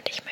und ich möchte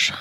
schon